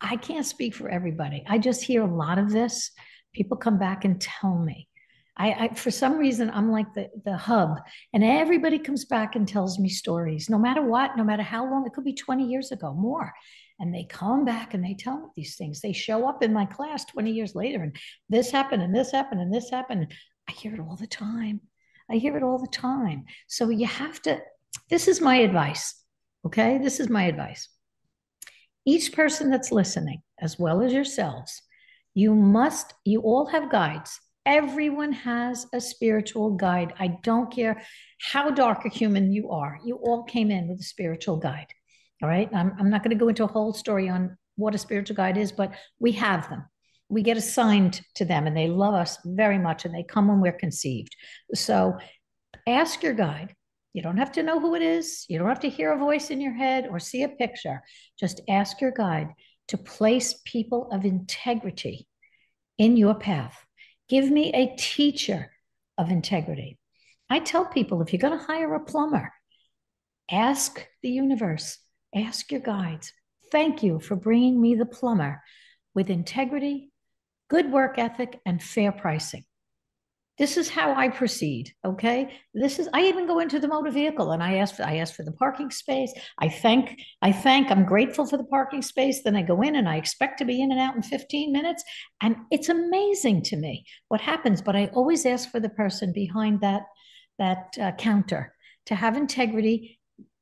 I can't speak for everybody. I just hear a lot of this. People come back and tell me I, I, for some reason I'm like the the hub, and everybody comes back and tells me stories, no matter what, no matter how long. It could be 20 years ago, more, and they come back and they tell me these things. They show up in my class 20 years later, and this happened, and this happened, and this happened. I hear it all the time. I hear it all the time. So you have to. This is my advice. Okay, this is my advice. Each person that's listening, as well as yourselves, you must. You all have guides Everyone has a spiritual guide. I don't care how dark a human you are, you all came in with a spiritual guide. All right. I'm, I'm not going to go into a whole story on what a spiritual guide is, but we have them. We get assigned to them and they love us very much and they come when we're conceived. So ask your guide. You don't have to know who it is. You don't have to hear a voice in your head or see a picture. Just ask your guide to place people of integrity in your path Give me a teacher of integrity. I tell people if you're going to hire a plumber, ask the universe, ask your guides. Thank you for bringing me the plumber with integrity, good work ethic, and fair pricing this is how I proceed. Okay. This is, I even go into the motor vehicle and I ask, I ask for the parking space. I thank, I thank, I'm grateful for the parking space. Then I go in and I expect to be in and out in 15 minutes. And it's amazing to me what happens. But I always ask for the person behind that, that uh, counter to have integrity,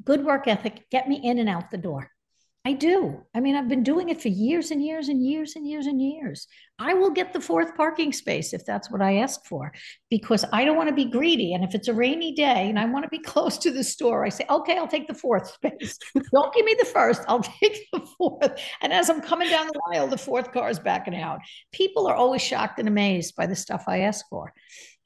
good work ethic, get me in and out the door. I do. I mean, I've been doing it for years and years and years and years and years. I will get the fourth parking space if that's what I ask for because I don't want to be greedy. And if it's a rainy day and I want to be close to the store, I say, okay, I'll take the fourth space. don't give me the first, I'll take the fourth. And as I'm coming down the aisle, the fourth car is backing out. People are always shocked and amazed by the stuff I ask for.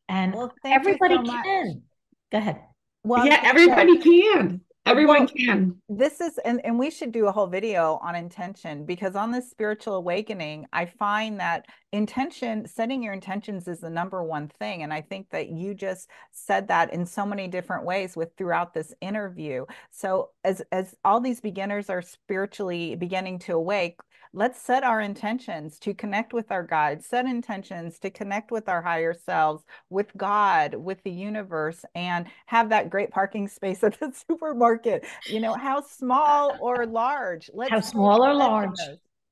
And well, everybody so can. Go ahead. Well, yeah, everybody can. Everyone can. This is, and, and we should do a whole video on intention because on this spiritual awakening, I find that intention, setting your intentions is the number one thing. And I think that you just said that in so many different ways with throughout this interview. So as, as all these beginners are spiritually beginning to awake, let's set our intentions to connect with our guides, set intentions to connect with our higher selves, with God, with the universe, and have that great parking space at the supermarket. You know, how small or large? Let's how small or large.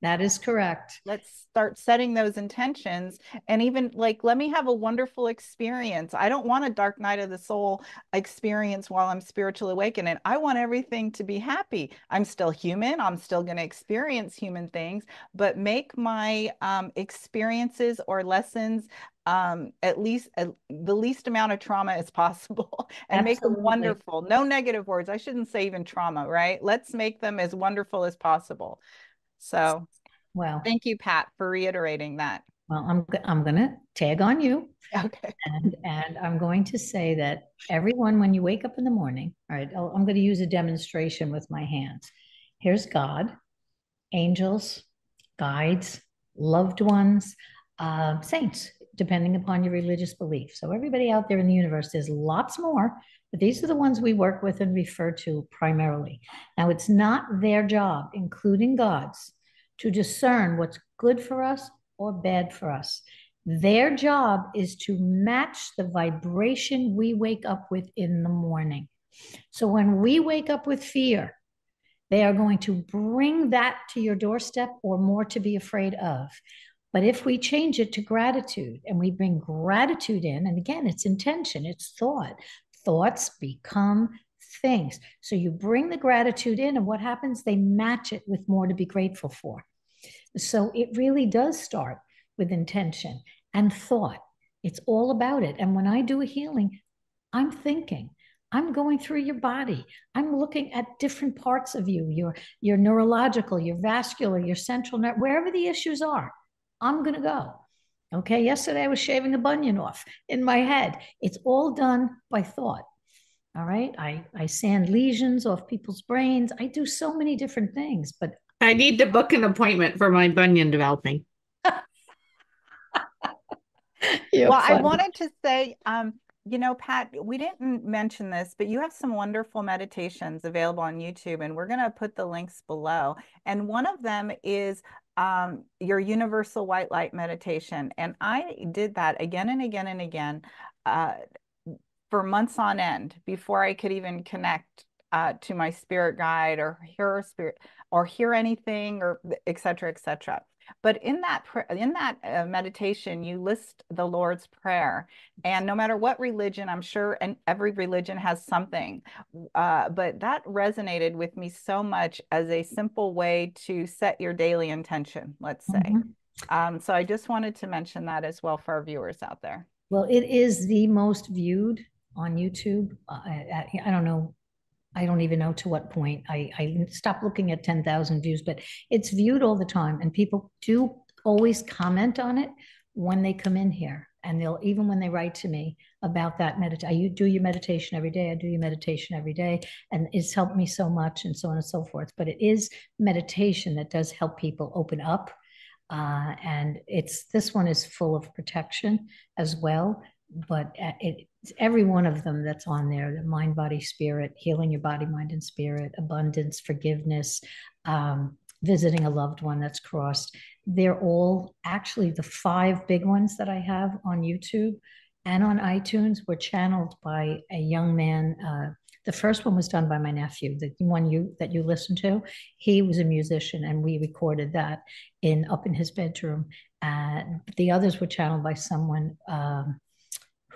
That is correct. Let's start setting those intentions and even like, let me have a wonderful experience. I don't want a dark night of the soul experience while I'm spiritually awakening. I want everything to be happy. I'm still human. I'm still going to experience human things, but make my um, experiences or lessons um, at least at the least amount of trauma as possible and Absolutely. make them wonderful. No negative words. I shouldn't say even trauma, right? Let's make them as wonderful as possible. So, well, thank you, Pat, for reiterating that. Well, I'm I'm going to tag on you. Okay. And and I'm going to say that everyone, when you wake up in the morning, all right, I'm going to use a demonstration with my hands. Here's God, angels, guides, loved ones, uh, saints, depending upon your religious belief. So everybody out there in the universe, there's lots more, but these are the ones we work with and refer to primarily. Now, it's not their job, including God's, to discern what's good for us or bad for us. Their job is to match the vibration we wake up with in the morning. So when we wake up with fear, they are going to bring that to your doorstep or more to be afraid of. But if we change it to gratitude and we bring gratitude in, and again, it's intention, it's thought, thoughts become things. So you bring the gratitude in, and what happens? They match it with more to be grateful for. So it really does start with intention and thought. It's all about it. And when I do a healing, I'm thinking, I'm going through your body. I'm looking at different parts of you, your, your neurological, your vascular, your central nerve, wherever the issues are. I'm going to go. Okay. Yesterday I was shaving a bunion off in my head. It's all done by thought. All right. I, I sand lesions off people's brains. I do so many different things, but I need to book an appointment for my bunion developing. well, I wanted to say, um, you know, Pat, we didn't mention this, but you have some wonderful meditations available on YouTube, and we're going to put the links below. And one of them is um, your universal white light meditation. And I did that again and again and again uh, for months on end before I could even connect uh, to my spirit guide or hear spirit or hear anything or et cetera, et cetera. But in that in that uh, meditation, you list the Lord's Prayer, and no matter what religion, I'm sure, and every religion has something, uh, but that resonated with me so much as a simple way to set your daily intention. Let's say. Mm-hmm. Um, so I just wanted to mention that as well for our viewers out there. Well, it is the most viewed on YouTube. Uh, I, I, don't know I don't even know to what point. I, I stopped looking at 10,000 views, but it's viewed all the time. And people do always comment on it when they come in here. And they'll, even when they write to me about that meditation, you do your meditation every day. I do your meditation every day. And it's helped me so much and so on and so forth. But it is meditation that does help people open up. Uh, and it's, this one is full of protection as well but uh, it, it's every one of them that's on there the mind body spirit healing your body mind and spirit abundance forgiveness um, visiting a loved one that's crossed. They're all actually the five big ones that i have on youtube and on itunes were channeled by a young man uh, the first one was done by my nephew the one you that you listened to. He was a musician and we recorded that in up in his bedroom. And the others were channeled by someone um,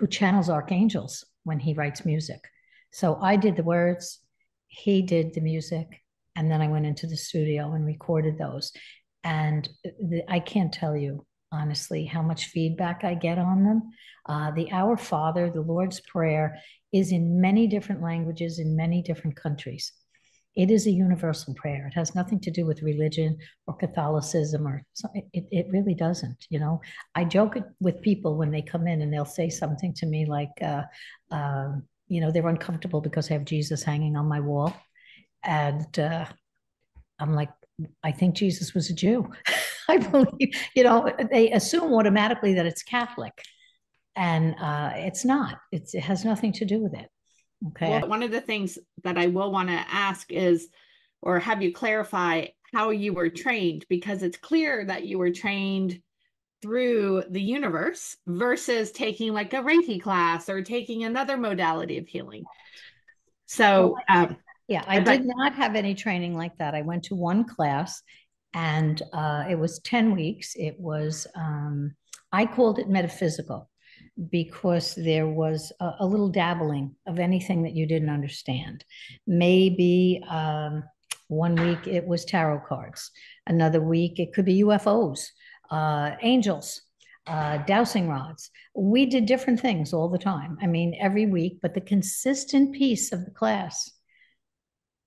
who channels archangels when he writes music. So I did the words, he did the music, and then I went into the studio and recorded those. And the, I can't tell you honestly how much feedback I get on them. Uh, the Our Father, the Lord's Prayer, is in many different languages in many different countries. It is a universal prayer. It has nothing to do with religion or Catholicism or it, it really doesn't. You know, I joke with people when they come in and they'll say something to me like, uh, uh, you know, they're uncomfortable because I have Jesus hanging on my wall. And uh, I'm like, I think Jesus was a Jew. I believe, you know, they assume automatically that it's Catholic. And uh, it's not, it's, it has nothing to do with it. Okay. Well, one of the things that I will want to ask is, or have you clarify how you were trained, because it's clear that you were trained through the universe versus taking like a Reiki class or taking another modality of healing. So, um, yeah, I did not have any training like that. I went to one class And uh, it was 10 weeks. It was, um, I called it metaphysical because there was a, a, little dabbling of anything that you didn't understand. Maybe um, one week it was tarot cards, another week it could be UFOs, uh, angels, uh, dowsing rods. We did different things all the time. I mean, every week, but the consistent piece of the class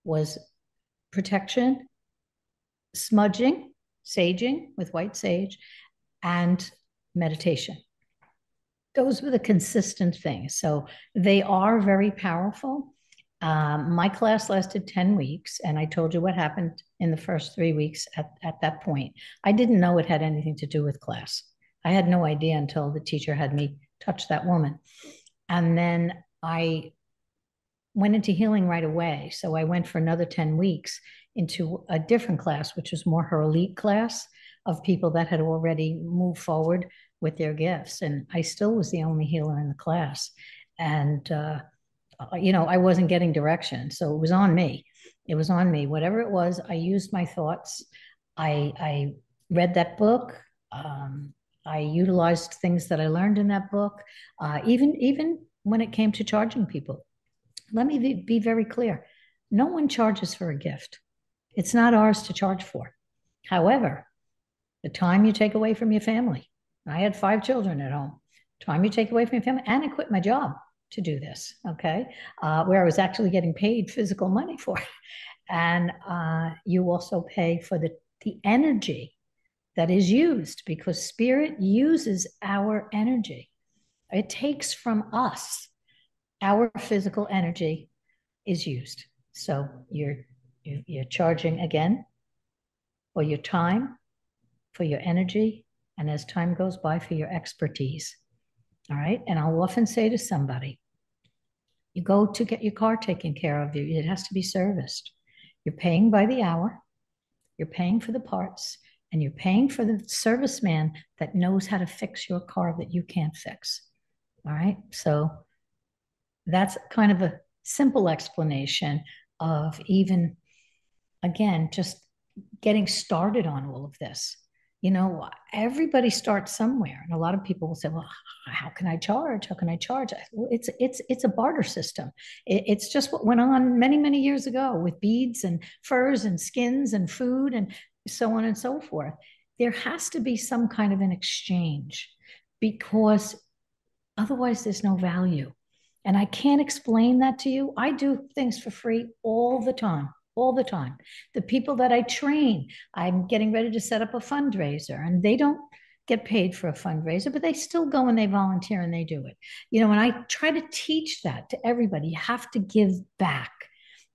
was protection, smudging, saging with white sage, and meditation. Those were the consistent things. So they are very powerful. Um, my class lasted 10 weeks, and I told you what happened in the first three weeks at, at that point. I didn't know it had anything to do with class. I had no idea until the teacher had me touch that woman. And then I went into healing right away. So I went for another 10 weeks into a different class, which was more her elite class of people that had already moved forward with their gifts. And I still was the only healer in the class. And, uh, you know, I wasn't getting direction. So it was on me. It was on me. Whatever it was, I used my thoughts. I, I read that book. Um, I utilized things that I learned in that book, uh, even even when it came to charging people. Let me be, be very clear: no one charges for a gift. It's not ours to charge for. However, the time you take away from your family, I had five children at home. Time you take away from your family, and I quit my job to do this. Okay, uh, where I was actually getting paid physical money for it, and uh, you also pay for the the energy that is used because spirit uses our energy. It takes from us. Our physical energy is used. So you're you're charging again for your time, for your energy, and as time goes by, for your expertise. All right. And I'll often say to somebody, you go to get your car taken care of, you. it has to be serviced. You're paying by the hour, you're paying for the parts, and you're paying for the serviceman that knows how to fix your car that you can't fix. All right. So that's kind of a simple explanation of even, again, just getting started on all of this. You know, everybody starts somewhere, and a lot of people will say, "Well, how can I charge? How can I charge?" Well, it's it's it's a barter system. It, it's just what went on many many years ago with beads and furs and skins and food, and so on and so forth. There has to be some kind of an exchange because otherwise there's no value. And I can't explain that to you. I do things for free all the time, all the time. The people that I train, I'm getting ready to set up a fundraiser and they don't get paid for a fundraiser, but they still go and they volunteer and they do it. You know, and I try to teach that to everybody. You have to give back.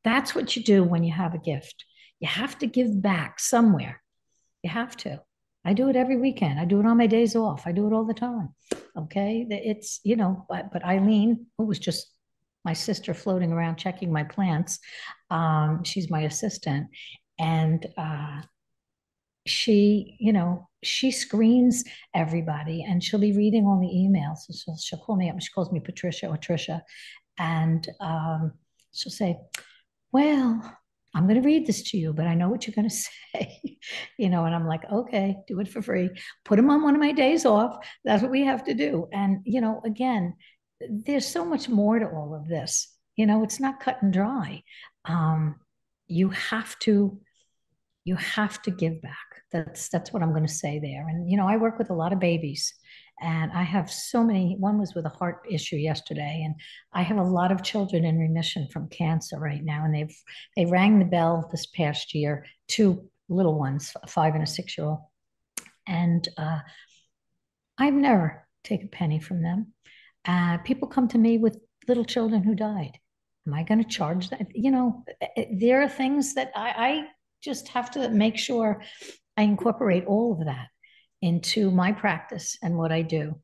That's what you do when you have a gift. You have to give back somewhere. You have to. I do it every weekend. I do it on my days off. I do it all the time. Okay. It's, you know, but, but Eileen, who was just my sister floating around checking my plants, um, she's my assistant. And uh, she, you know, she screens everybody and she'll be reading all the emails. So she'll, she'll call me up. She calls me Patricia or Trisha. And um, she'll say, well, I'm going to read this to you, but I know what you're going to say. you know, and I'm like, okay, do it for free. Put them on one of my days off. That's what we have to do. And, you know, again, there's so much more to all of this. You know, it's not cut and dry. Um, you have to, you have to give back. That's that's what I'm going to say there. And you know, I work with a lot of babies, and I have so many. One was with a heart issue yesterday, and I have a lot of children in remission from cancer right now. And they've they rang the bell this past year. Two little ones, a five and a six year old, and uh, I've never taken a penny from them. Uh, people come to me with little children who died. Am I going to charge that? You know, eh, eh, there are things that I, I just have to make sure I incorporate all of that into my practice and what I do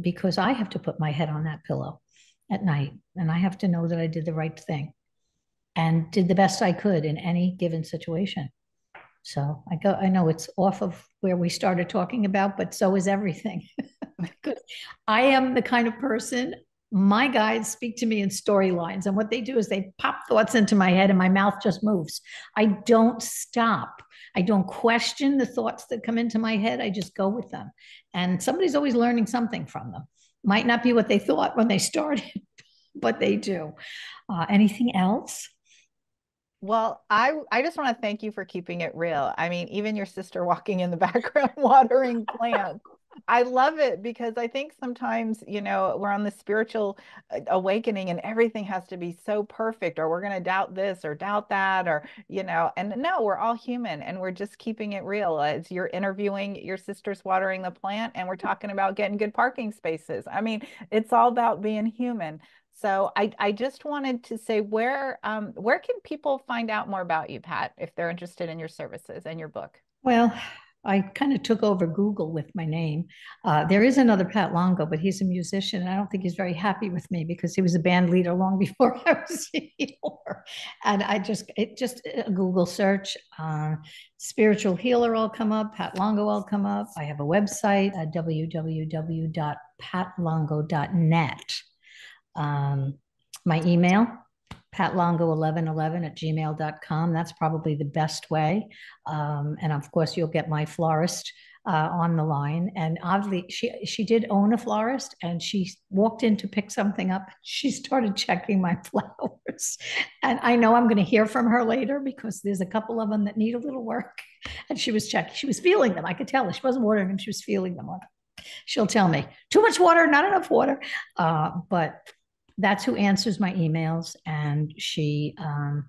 because I have to put my head on that pillow at night and I have to know that I did the right thing and did the best I could in any given situation. So I go I know it's off of where we started talking about but so is everything. I am the kind of person my guides speak to me in storylines. And what they do is they pop thoughts into my head and my mouth just moves. I don't stop. I don't question the thoughts that come into my head. I just go with them. And somebody's always learning something from them. Might not be what they thought when they started, but they do. Uh, anything else? Well, I I just want to thank you for keeping it real. I mean, even your sister walking in the background watering plants. I love it because I think sometimes, you know, we're on the spiritual uh, awakening and everything has to be so perfect, or we're going to doubt this or doubt that, or, you know, and no, we're all human and we're just keeping it real. As you're interviewing your sister's watering the plant and we're talking about getting good parking spaces. I mean, it's all about being human. So I, I just wanted to say where um, where can people find out more about you, Pat, if they're interested in your services and your book? Well, I kind of took over Google with my name. Uh, there is another Pat Longo, but he's a musician, and I don't think he's very happy with me because he was a band leader long before I was healer. And I just, it just a Google search, uh, spiritual healer will come up, Pat Longo will come up. I have a website at www.patlongo.net. Um, my email, patlongo1111 at gmail.com. That's probably the best way. Um, and of course, you'll get my florist uh, on the line. And oddly, she she did own a florist, and she walked in to pick something up. She started checking my flowers, and I know I'm going to hear from her later because there's a couple of them that need a little work. And she was checking. She was feeling them. I could tell. She wasn't watering them. She was feeling them. She'll tell me too much water, not enough water. Uh, but that's who answers my emails. And she, um,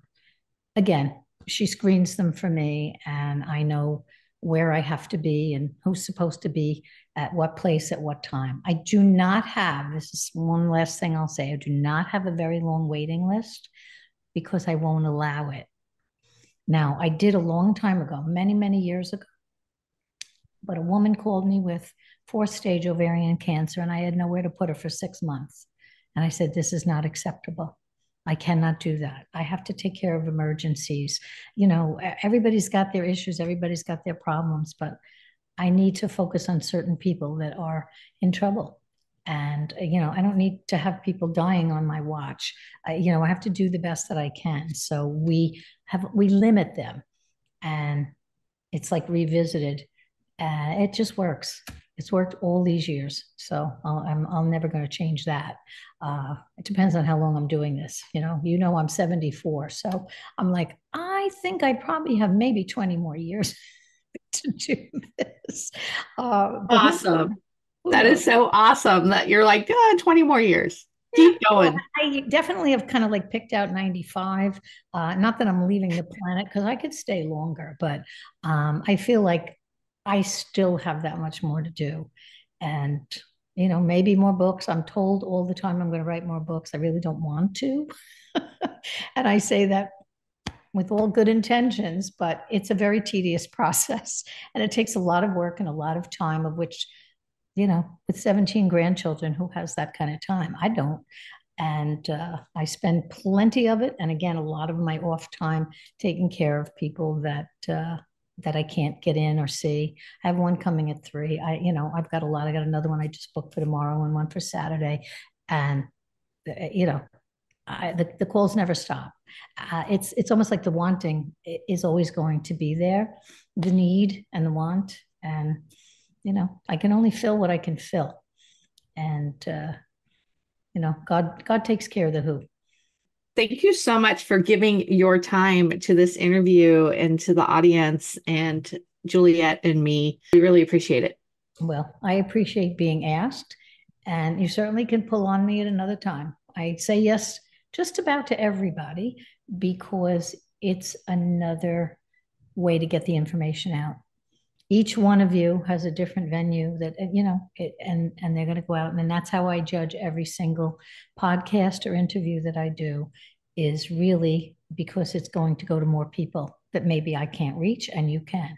again, she screens them for me, and I know where I have to be and who's supposed to be at what place at what time. I do not have, this is one last thing I'll say, I do not have a very long waiting list because I won't allow it. Now, I did a long time ago, many, many years ago, but a woman called me with fourth stage ovarian cancer, and I had nowhere to put her for six months. And I said, This is not acceptable. I cannot do that. I have to take care of emergencies. You know, everybody's got their issues, everybody's got their problems, but I need to focus on certain people that are in trouble. And, you know, I don't need to have people dying on my watch. I, you know, I have to do the best that I can. So we have, we limit them. And it's like revisited. Uh, it just works. It's worked all these years, so i am I'm never going to change that. Uh, it depends on how long I'm doing this. You know, you know, I'm 74, so I'm like, I think I probably have maybe 20 more years to do this. Uh, awesome. That is so awesome that you're like, oh, 20 more years. Keep going. I definitely have kind of like picked out 95. Uh, not that I'm leaving the planet because I could stay longer, but um, I feel like I still have that much more to do. And, you know, maybe more books. I'm told all the time I'm going to write more books. I really don't want to. and I say that with all good intentions, but it's a very tedious process. And it takes a lot of work and a lot of time, of which, you know, with 17 grandchildren, who has that kind of time? I don't. And uh, I spend plenty of it. And again, a lot of my off time taking care of people that, uh, that I can't get in or see. I have one coming at three. I, you know, I've got a lot. I got another one I just booked for tomorrow and one for Saturday, and uh, you know, I, the the calls never stop. Uh, it's it's almost like the wanting is always going to be there, the need and the want, and you know, I can only fill what I can fill, and uh, you know, God God takes care of the who. Thank you so much for giving your time to this interview and to the audience and Juliet and me. We really appreciate it. Well, I appreciate being asked, and you certainly can pull on me at another time. I say yes just about to everybody because it's another way to get the information out. Each one of you has a different venue that you know, it, and and they're going to go out, and that's how I judge every single podcast or interview that I do is really because it's going to go to more people that maybe I can't reach and you can.